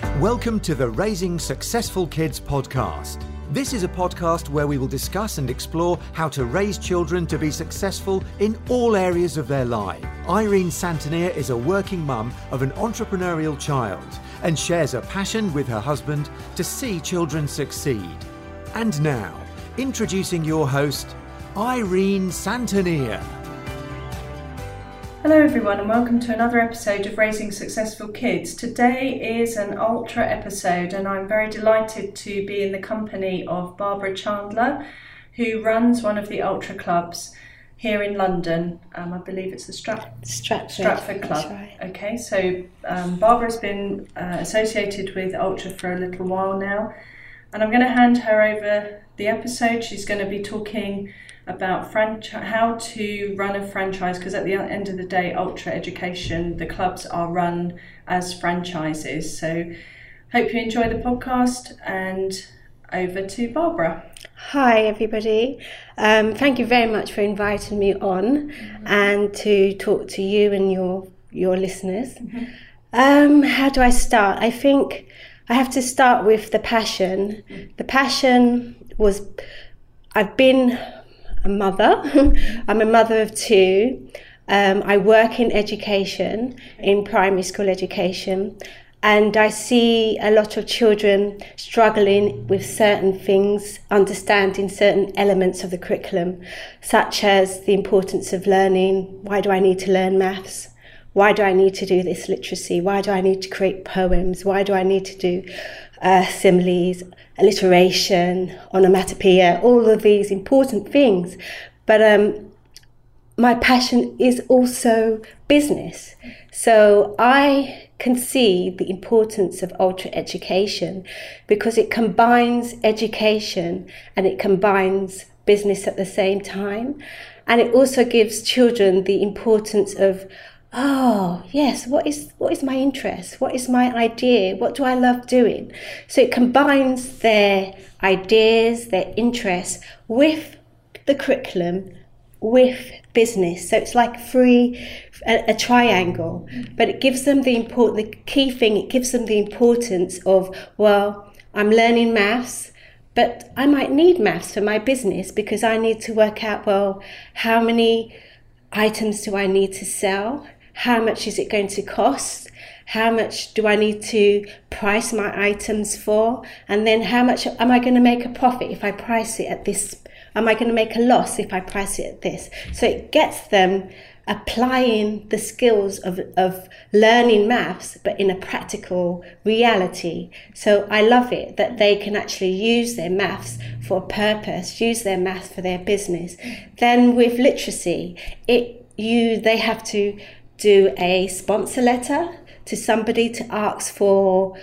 Welcome to the Raising Successful Kids podcast. This is a podcast where we will discuss and explore how to raise children to be successful in all areas of their life. Irene Santonier is a working mum of an entrepreneurial child and shares a passion with her husband to see children succeed. And now, introducing your host, Irene Santonier. Hello, everyone, and welcome to another episode of Raising Successful Kids. Today is an ultra episode, and I'm very delighted to be in the company of Barbara Chandler, who runs one of the ultra clubs here in London. Um, I believe it's the Strat- Stratford, Stratford Club. Right. Okay, so um, Barbara's been uh, associated with Ultra for a little while now, and I'm going to hand her over the episode. She's going to be talking about franchise, how to run a franchise, because at the end of the day, Ultra Education, the clubs are run as franchises. So, hope you enjoy the podcast, and over to Barbara. Hi, everybody. Um, thank you very much for inviting me on and to talk to you and your your listeners. Um, how do I start? I think I have to start with the passion. The passion was I've been a mother. I'm a mother of two. Um, I work in education, in primary school education, and I see a lot of children struggling with certain things, understanding certain elements of the curriculum, such as the importance of learning. Why do I need to learn maths? Why do I need to do this literacy? Why do I need to create poems? Why do I need to do uh, similes, alliteration, onomatopoeia, all of these important things? But um, my passion is also business. So I can see the importance of ultra education because it combines education and it combines business at the same time. And it also gives children the importance of oh yes what is what is my interest? What is my idea? What do i love doing? So it combines their ideas their interests with the curriculum with business. So it's like free a, a triangle but it gives them the important the key thing it gives them the importance of well i'm learning maths but i might need maths for my business because i need to work out well how many items do i need to sell how much is it going to cost? How much do i need to price my items for? And then how much am i going to make a profit if i price it at this am i going to make a loss if i price it at this? So it gets them applying the skills of, of learning maths but in a practical reality. So i love it that they can actually use their maths for a purpose use their maths for their business. Then with literacy it you they have to do a sponsor letter to somebody to ask for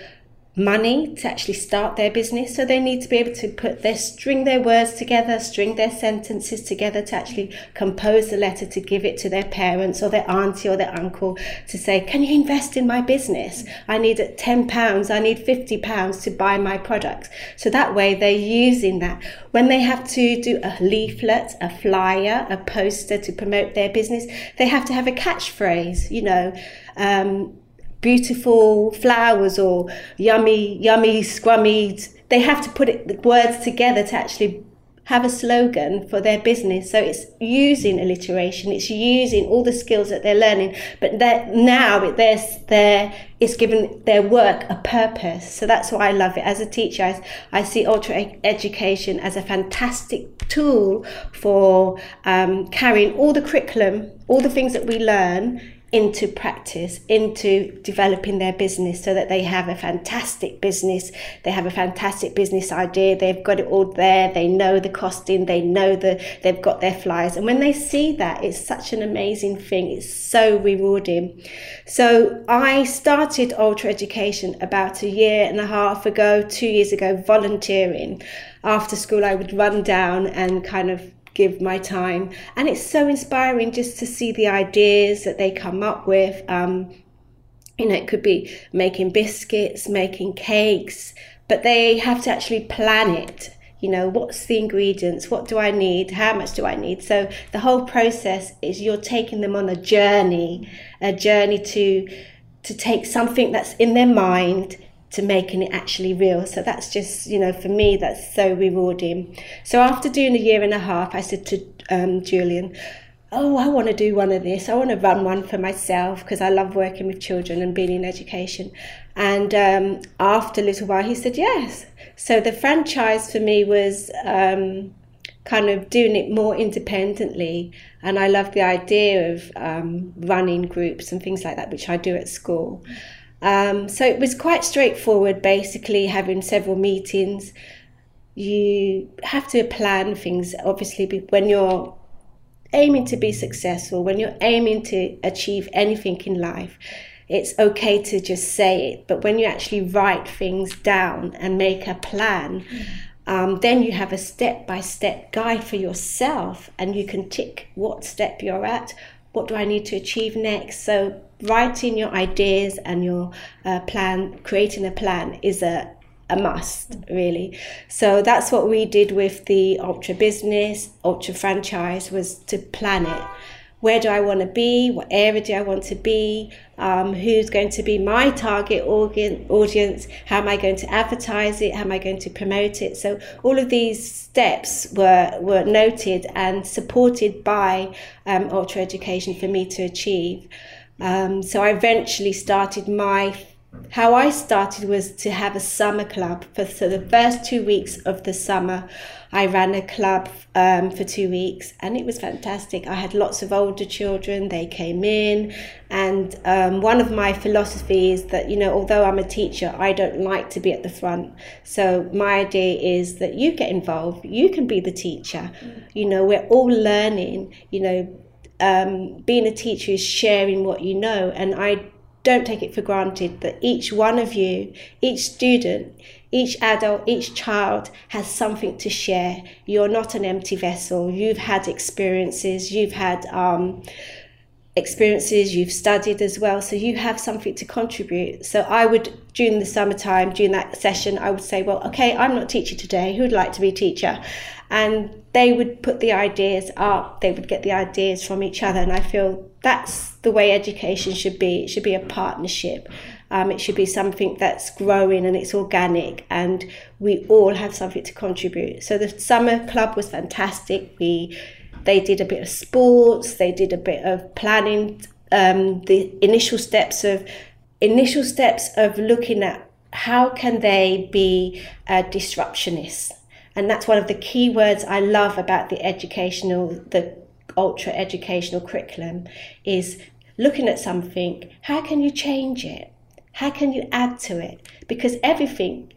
money to actually start their business. So they need to be able to put their string their words together, string their sentences together to actually compose the letter to give it to their parents or their auntie or their uncle to say, Can you invest in my business? I need ten pounds, I need fifty pounds to buy my products. So that way they're using that. When they have to do a leaflet, a flyer, a poster to promote their business, they have to have a catchphrase, you know. Um, beautiful flowers or yummy, yummy, scrummy. They have to put it, the words together to actually have a slogan for their business. So it's using alliteration, it's using all the skills that they're learning, but that now they're, they're, it's given their work a purpose. So that's why I love it. As a teacher, I, I see ultra education as a fantastic tool for um, carrying all the curriculum, all the things that we learn into practice, into developing their business so that they have a fantastic business, they have a fantastic business idea, they've got it all there, they know the costing, they know that they've got their flyers. And when they see that, it's such an amazing thing, it's so rewarding. So I started Ultra Education about a year and a half ago, two years ago, volunteering. After school, I would run down and kind of give my time. And it's so inspiring just to see the ideas that they come up with. Um, you know, it could be making biscuits, making cakes, but they have to actually plan it. You know, what's the ingredients? What do I need? How much do I need? So the whole process is you're taking them on a journey, a journey to to take something that's in their mind to making it actually real. So that's just, you know, for me, that's so rewarding. So after doing a year and a half, I said to um, Julian, oh, I want to do one of this. I want to run one for myself because I love working with children and being in education. And um, after a little while, he said yes. So the franchise for me was um, kind of doing it more independently. And I love the idea of um, running groups and things like that, which I do at school. Um, so it was quite straightforward, basically, having several meetings. You have to plan things, obviously, when you're aiming to be successful, when you're aiming to achieve anything in life. It's okay to just say it, but when you actually write things down and make a plan, um, then you have a step by step guide for yourself and you can tick what step you're at. What do I need to achieve next? So, writing your ideas and your uh, plan, creating a plan is a, a must, really. So, that's what we did with the Ultra business, Ultra franchise, was to plan it where do I want to be, what area do I want to be, um, who's going to be my target audience, how am I going to advertise it, how am I going to promote it. So all of these steps were, were noted and supported by um, Ultra Education for me to achieve. Um, so I eventually started my how I started was to have a summer club for so the first two weeks of the summer. I ran a club um, for two weeks and it was fantastic. I had lots of older children, they came in, and um, one of my philosophies is that, you know, although I'm a teacher, I don't like to be at the front. So my idea is that you get involved, you can be the teacher. You know, we're all learning, you know, um, being a teacher is sharing what you know, and I don't take it for granted that each one of you, each student, each adult, each child has something to share. You're not an empty vessel. You've had experiences, you've had um, experiences, you've studied as well, so you have something to contribute. So I would, during the summertime, during that session, I would say, well, okay, I'm not teacher today. Who would like to be teacher? And they would put the ideas up, they would get the ideas from each other. And I feel that's the way education should be. It should be a partnership. Um, it should be something that's growing and it's organic, and we all have something to contribute. So the summer club was fantastic. We they did a bit of sports, they did a bit of planning, um, the initial steps of initial steps of looking at how can they be a disruptionist and that's one of the key words I love about the educational, the ultra educational curriculum is looking at something, how can you change it? How can you add to it? Because everything,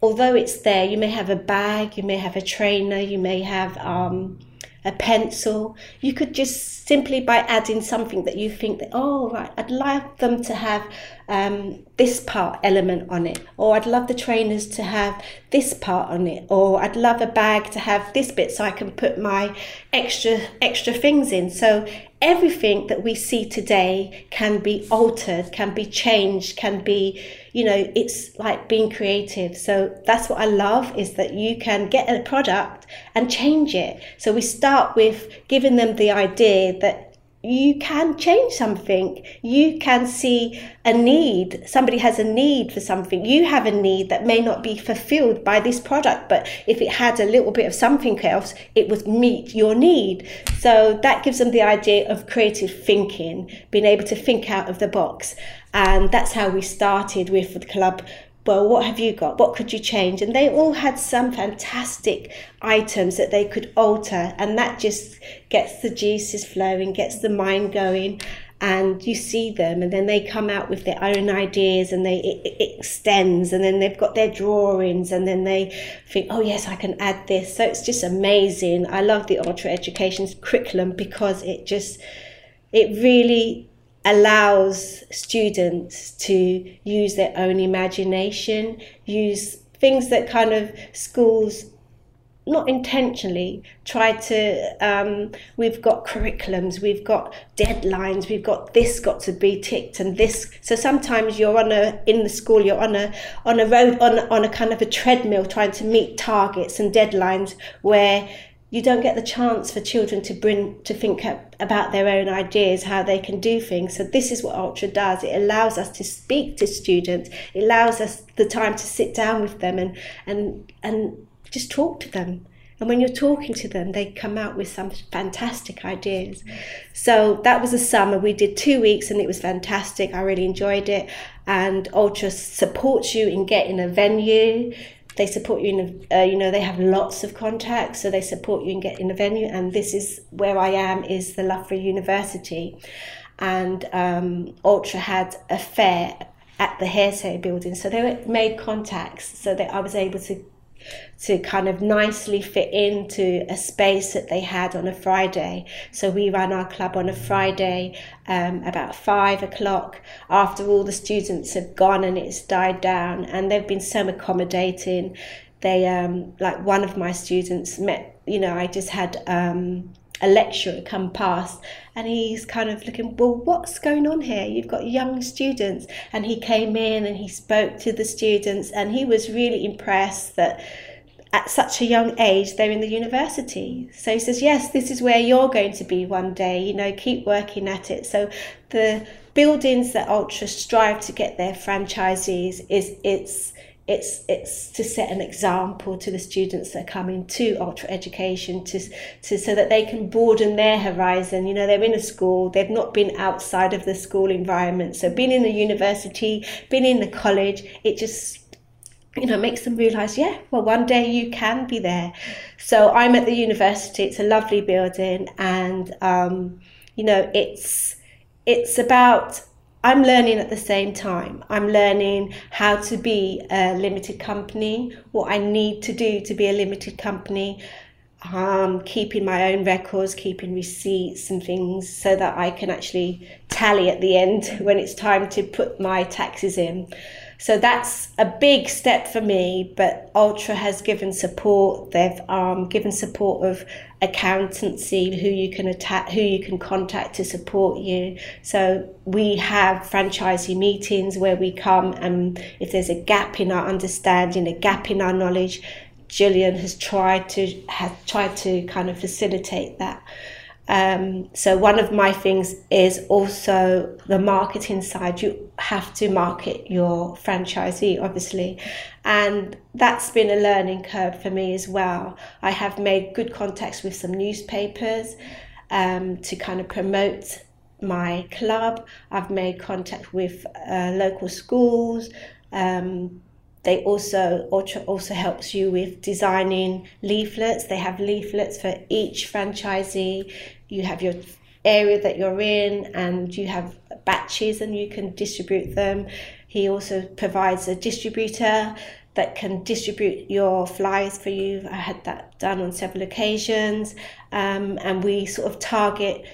although it's there, you may have a bag, you may have a trainer, you may have um, a pencil. You could just simply by adding something that you think that, oh, right, I'd like them to have um, this part element on it, or I'd love the trainers to have this part on it, or I'd love a bag to have this bit so I can put my extra extra things in. So everything that we see today can be altered, can be changed, can be you know it's like being creative so that's what i love is that you can get a product and change it so we start with giving them the idea that you can change something. You can see a need. Somebody has a need for something. You have a need that may not be fulfilled by this product, but if it had a little bit of something else, it would meet your need. So that gives them the idea of creative thinking, being able to think out of the box. And that's how we started with the club well, what have you got? What could you change? And they all had some fantastic items that they could alter, and that just gets the juices flowing, gets the mind going, and you see them, and then they come out with their own ideas, and they it, it extends, and then they've got their drawings, and then they think, oh yes, I can add this. So it's just amazing. I love the Ultra Education curriculum because it just it really allows students to use their own imagination, use things that kind of schools not intentionally try to um, we've got curriculums we've got deadlines we've got this got to be ticked and this so sometimes you're on a in the school you're on a on a road on on a kind of a treadmill trying to meet targets and deadlines where you don't get the chance for children to bring to think about their own ideas how they can do things. So this is what ultra does. It allows us to speak to students. It allows us the time to sit down with them and and and just talk to them. And when you're talking to them they come out with some fantastic ideas. So that was a summer. We did two weeks and it was fantastic. I really enjoyed it. And ultra supports you in getting a venue they support you in a, uh, you know they have lots of contacts so they support you in getting a venue and this is where i am is the loughborough university. And um, ultra had a fair at the Here East building so they made contacts so that i was able to to kind of nicely fit into a space that they had on a Friday. So we ran our club on a Friday um, about five o'clock after all the students have gone and it's died down. And they've been so accommodating. They, um, like one of my students met, you know, I just had um, a lecturer come past and he's kind of looking, well, what's going on here? You've got young students. And he came in and he spoke to the students and he was really impressed that at such a young age they're in the university. So he says, yes, this is where you're going to be one day, you know, keep working at it. So the buildings that Ultra strive to get their franchisees is it's it's it's to set an example to the students that are coming to ultra education to to so that they can broaden their horizon. You know they're in a school they've not been outside of the school environment. So being in the university being in the college it just you know makes them realize yeah well one day you can be there. So i'm at the university it's a lovely building and um, you know it's it's about I'm learning at the same time. I'm learning how to be a limited company, what I need to do to be a limited company, um, keeping my own records, keeping receipts and things so that I can actually tally at the end when it's time to put my taxes in. So that's a big step for me, but Ultra has given support. They've um, given support of accountancy, who you can attack, who you can contact to support you. So we have franchisee meetings where we come and if there's a gap in our understanding, a gap in our knowledge, Julian has tried to has tried to kind of facilitate that. Um, so one of my things is also the marketing side. You have to market your franchisee, obviously, and that's been a learning curve for me as well. I have made good contacts with some newspapers um, to kind of promote my club. I've made contact with uh, local schools. Um, they also also helps you with designing leaflets. They have leaflets for each franchisee. You have your area that you're in, and you have batches, and you can distribute them. He also provides a distributor that can distribute your flyers for you. I had that done on several occasions, um, and we sort of target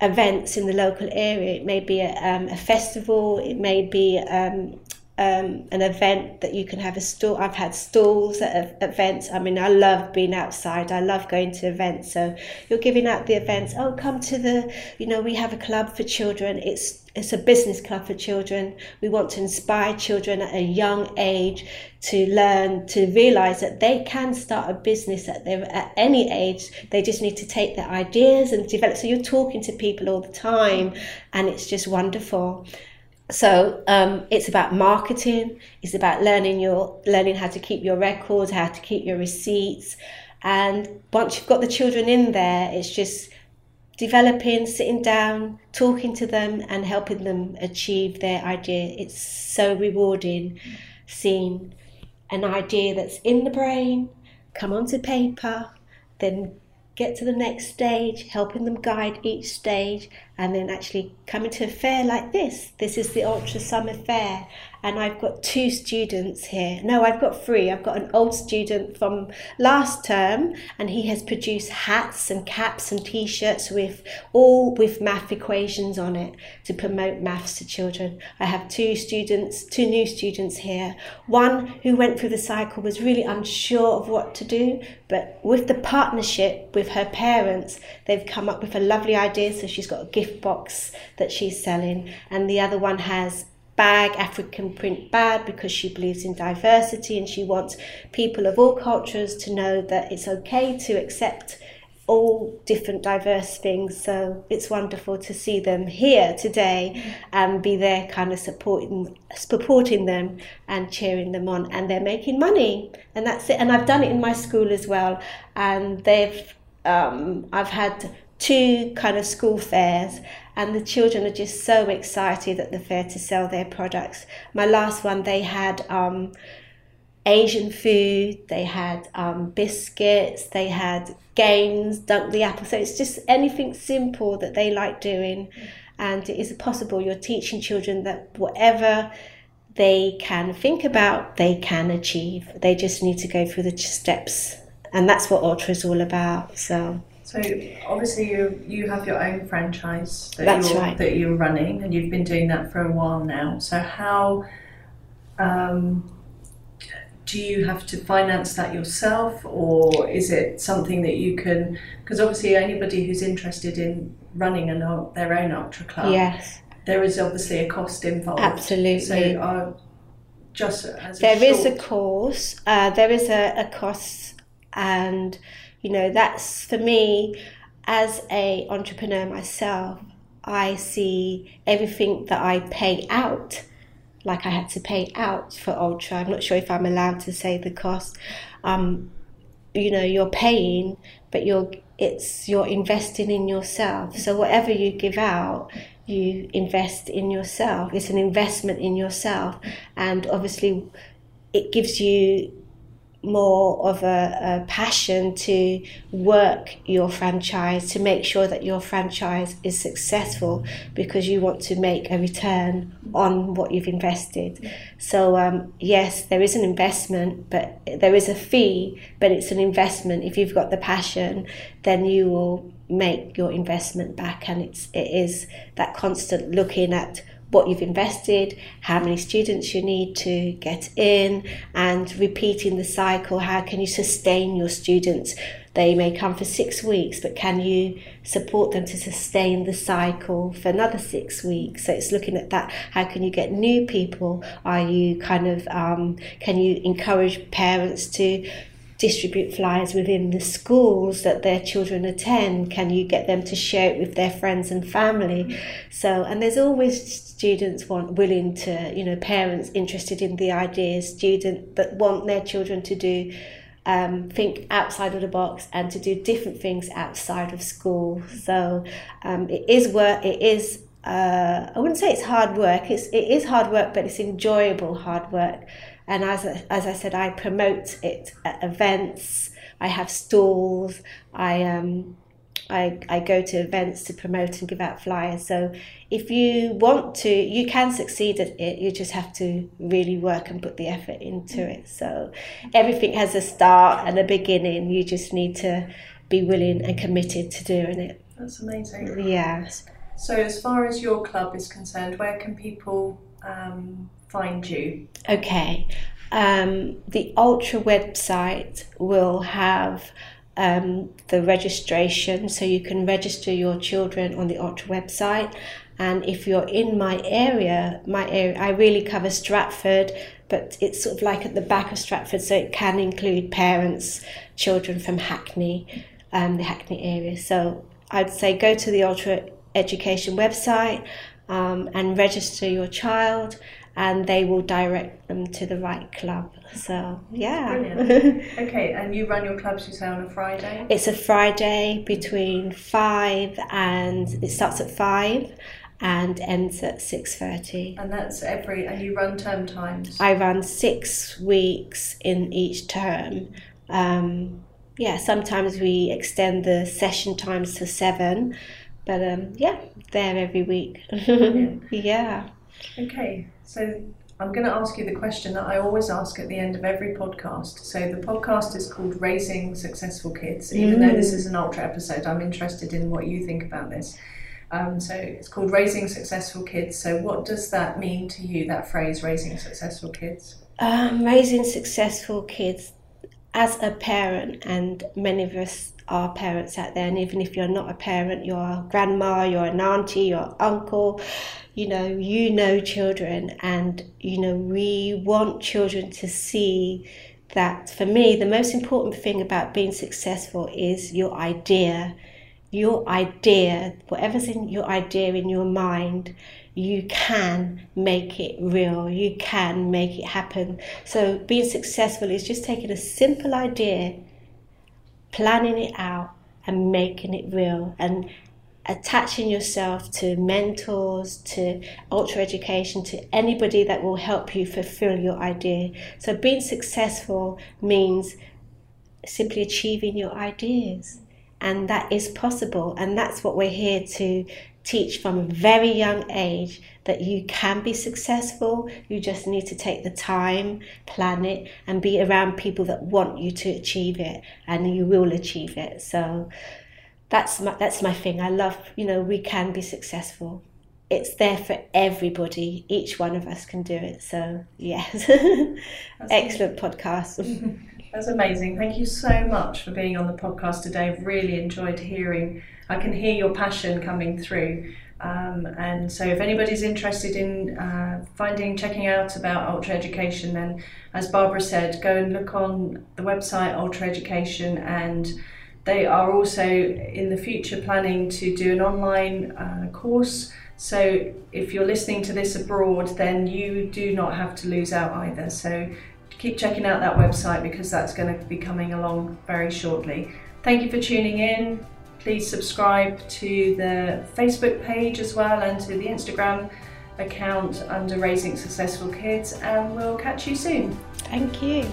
events in the local area. It may be a, um, a festival, it may be um, um, an event that you can have a stall. I've had stalls at events. I mean, I love being outside. I love going to events. So you're giving out the events. Oh, come to the, you know, we have a club for children. It's it's a business club for children. We want to inspire children at a young age to learn to realize that they can start a business at their at any age. They just need to take their ideas and develop. So you're talking to people all the time, and it's just wonderful so um, it's about marketing it's about learning your learning how to keep your records how to keep your receipts. And once you've got the children in there it's just developing sitting down talking to them and helping them achieve their idea. It's so rewarding seeing an idea that's in the brain come onto paper then get to the next stage, helping them guide each stage, and then actually coming to a fair like this. This is the Ultra Summer Fair, and I've got two students here. No, I've got three. I've got an old student from last term, and he has produced hats and caps and t-shirts with all with math equations on it to promote maths to children. I have two students, two new students here. One who went through the cycle was really unsure of what to do, but with the partnership with her parents, they've come up with a lovely idea. So she's got a gift box that she's selling, and the other one has bag, African print bag, because she believes in diversity and she wants people of all cultures to know that it's okay to accept all different diverse things. So it's wonderful to see them here today and be there kind of supporting supporting them and cheering them on. And they're making money. And that's it. And I've done it in my school as well. And they've um, I've had two kind of school fairs and the children are just so excited at the fair to sell their products my last one they had um, Asian food, they had um, biscuits, they had games, dunk the apple. So it's just anything simple that they like doing. And it is possible you're teaching children that whatever they can think about, they can achieve. They just need to go through the steps. And that's what Ultra is all about. So. So obviously you you have your own franchise that That's you're right. that you're running and you've been doing that for a while now. So how um, do you have to finance that yourself or is it something that you can because obviously anybody who's interested in running an, their own ultra club Yes, there is obviously a cost involved. Absolutely. So uh, just as a there is a course, uh, there is a, a cost, and you know that's for me as a entrepreneur myself. I see everything that I pay out, like I had to pay out for Ultra. I'm not sure if I'm allowed to say the cost. Um, you know, you're paying, but you're it's you're investing in yourself. So whatever you give out, you invest in yourself. It's an investment in yourself, and obviously, it gives you more of a, a passion to work your franchise to make sure that your franchise is successful because you want to make a return on what you've invested. So um, yes, there is an investment, but there is a fee, but it's an investment. If you've got the passion, then you will make your investment back, and it's it is that constant looking at what you've invested, how many students you need to get in, and repeating the cycle. How can you sustain your students? They may come for six weeks, but can you support them to sustain the cycle for another six weeks? So it's looking at that. How can you get new people? Are you kind of, um, can you encourage parents to distribute flyers within the schools that their children attend? Can you get them to share it with their friends and family? So, and there's always students want willing to, you know, parents interested in the ideas, students that want their children to do. Um, think outside of the box and to do different things outside of school. So um, it is work. It is. Uh, I wouldn't say it's hard work. It's it is hard work, but it's enjoyable hard work. And as I, as I said, I promote it at events. I have stalls. I um, I, I go to events to promote and give out flyers. So if you want to, you can succeed at it. You just have to really work and put the effort into it. So everything has a start and a beginning. You just need to be willing and committed to doing it. That's amazing. Yeah. So as far as your club is concerned, where can people um, find you? Okay. Um, the Ultra website will have um, the registration, so you can register your children on the Ultra website. And if you're in my area, my area, I really cover Stratford, but it's sort of like at the back of Stratford, so it can include parents, children from Hackney, um, the Hackney area. So I'd say go to the Ultra Education website um, and register your child and they will direct them to the right club. So, yeah. Brilliant. Okay, and you run your clubs, you say, on a Friday? it's a Friday between 5 and it starts at 5 and ends at 6.30. And that's every, and you run term times? I run six weeks in each term. Um, yeah, sometimes we extend the session times to seven, but um, yeah, there every week. yeah. Okay, so I'm going to ask you the question that I always ask at the end of every podcast. So the podcast is called Raising Successful Kids. Even though this is an ultra episode, I'm interested in what you think about this. Um, so it's called Raising Successful Kids. So what does that mean to you, that phrase, Raising Successful Kids? Um, raising successful kids as a parent, and many of us are parents out there, and even if you're not a parent, you're a grandma, you're an auntie, you're uncle, you know, you know children, and you know, we want children to see that for me, the most important thing about being successful is your idea. Your idea, whatever's in your idea in your mind, you can make it real. You can make it happen. So, being successful is just taking a simple idea, planning it out, and making it real. And attaching yourself to mentors, to ultra education, to anybody that will help you fulfill your idea. So, being successful means simply achieving your ideas, and that is possible. And that's what we're here to teach from a very young age that you can be successful. You just need to take the time, plan it, and be around people that want you to achieve it, and you will achieve it. So, that's my that's my thing. I love, you know, we can be successful. It's there for everybody. Each one of us can do it. So yes, excellent podcast. That's amazing. Thank you so much for being on the podcast today. I've really enjoyed hearing. I can hear your passion coming through. Um, and so, if anybody's interested in uh, finding, checking out about Ultra Education, then as Barbara said, go and look on the website Ultra Education and they are also in the future planning to do an online uh, course. So if you're listening to this abroad, then you do not have to lose out either. So keep checking out that website because that's going to be coming along very shortly. Thank you for tuning in. Please subscribe to the Facebook page as well and to the Instagram account under Raising Successful Kids, and we'll catch you soon. Thank you.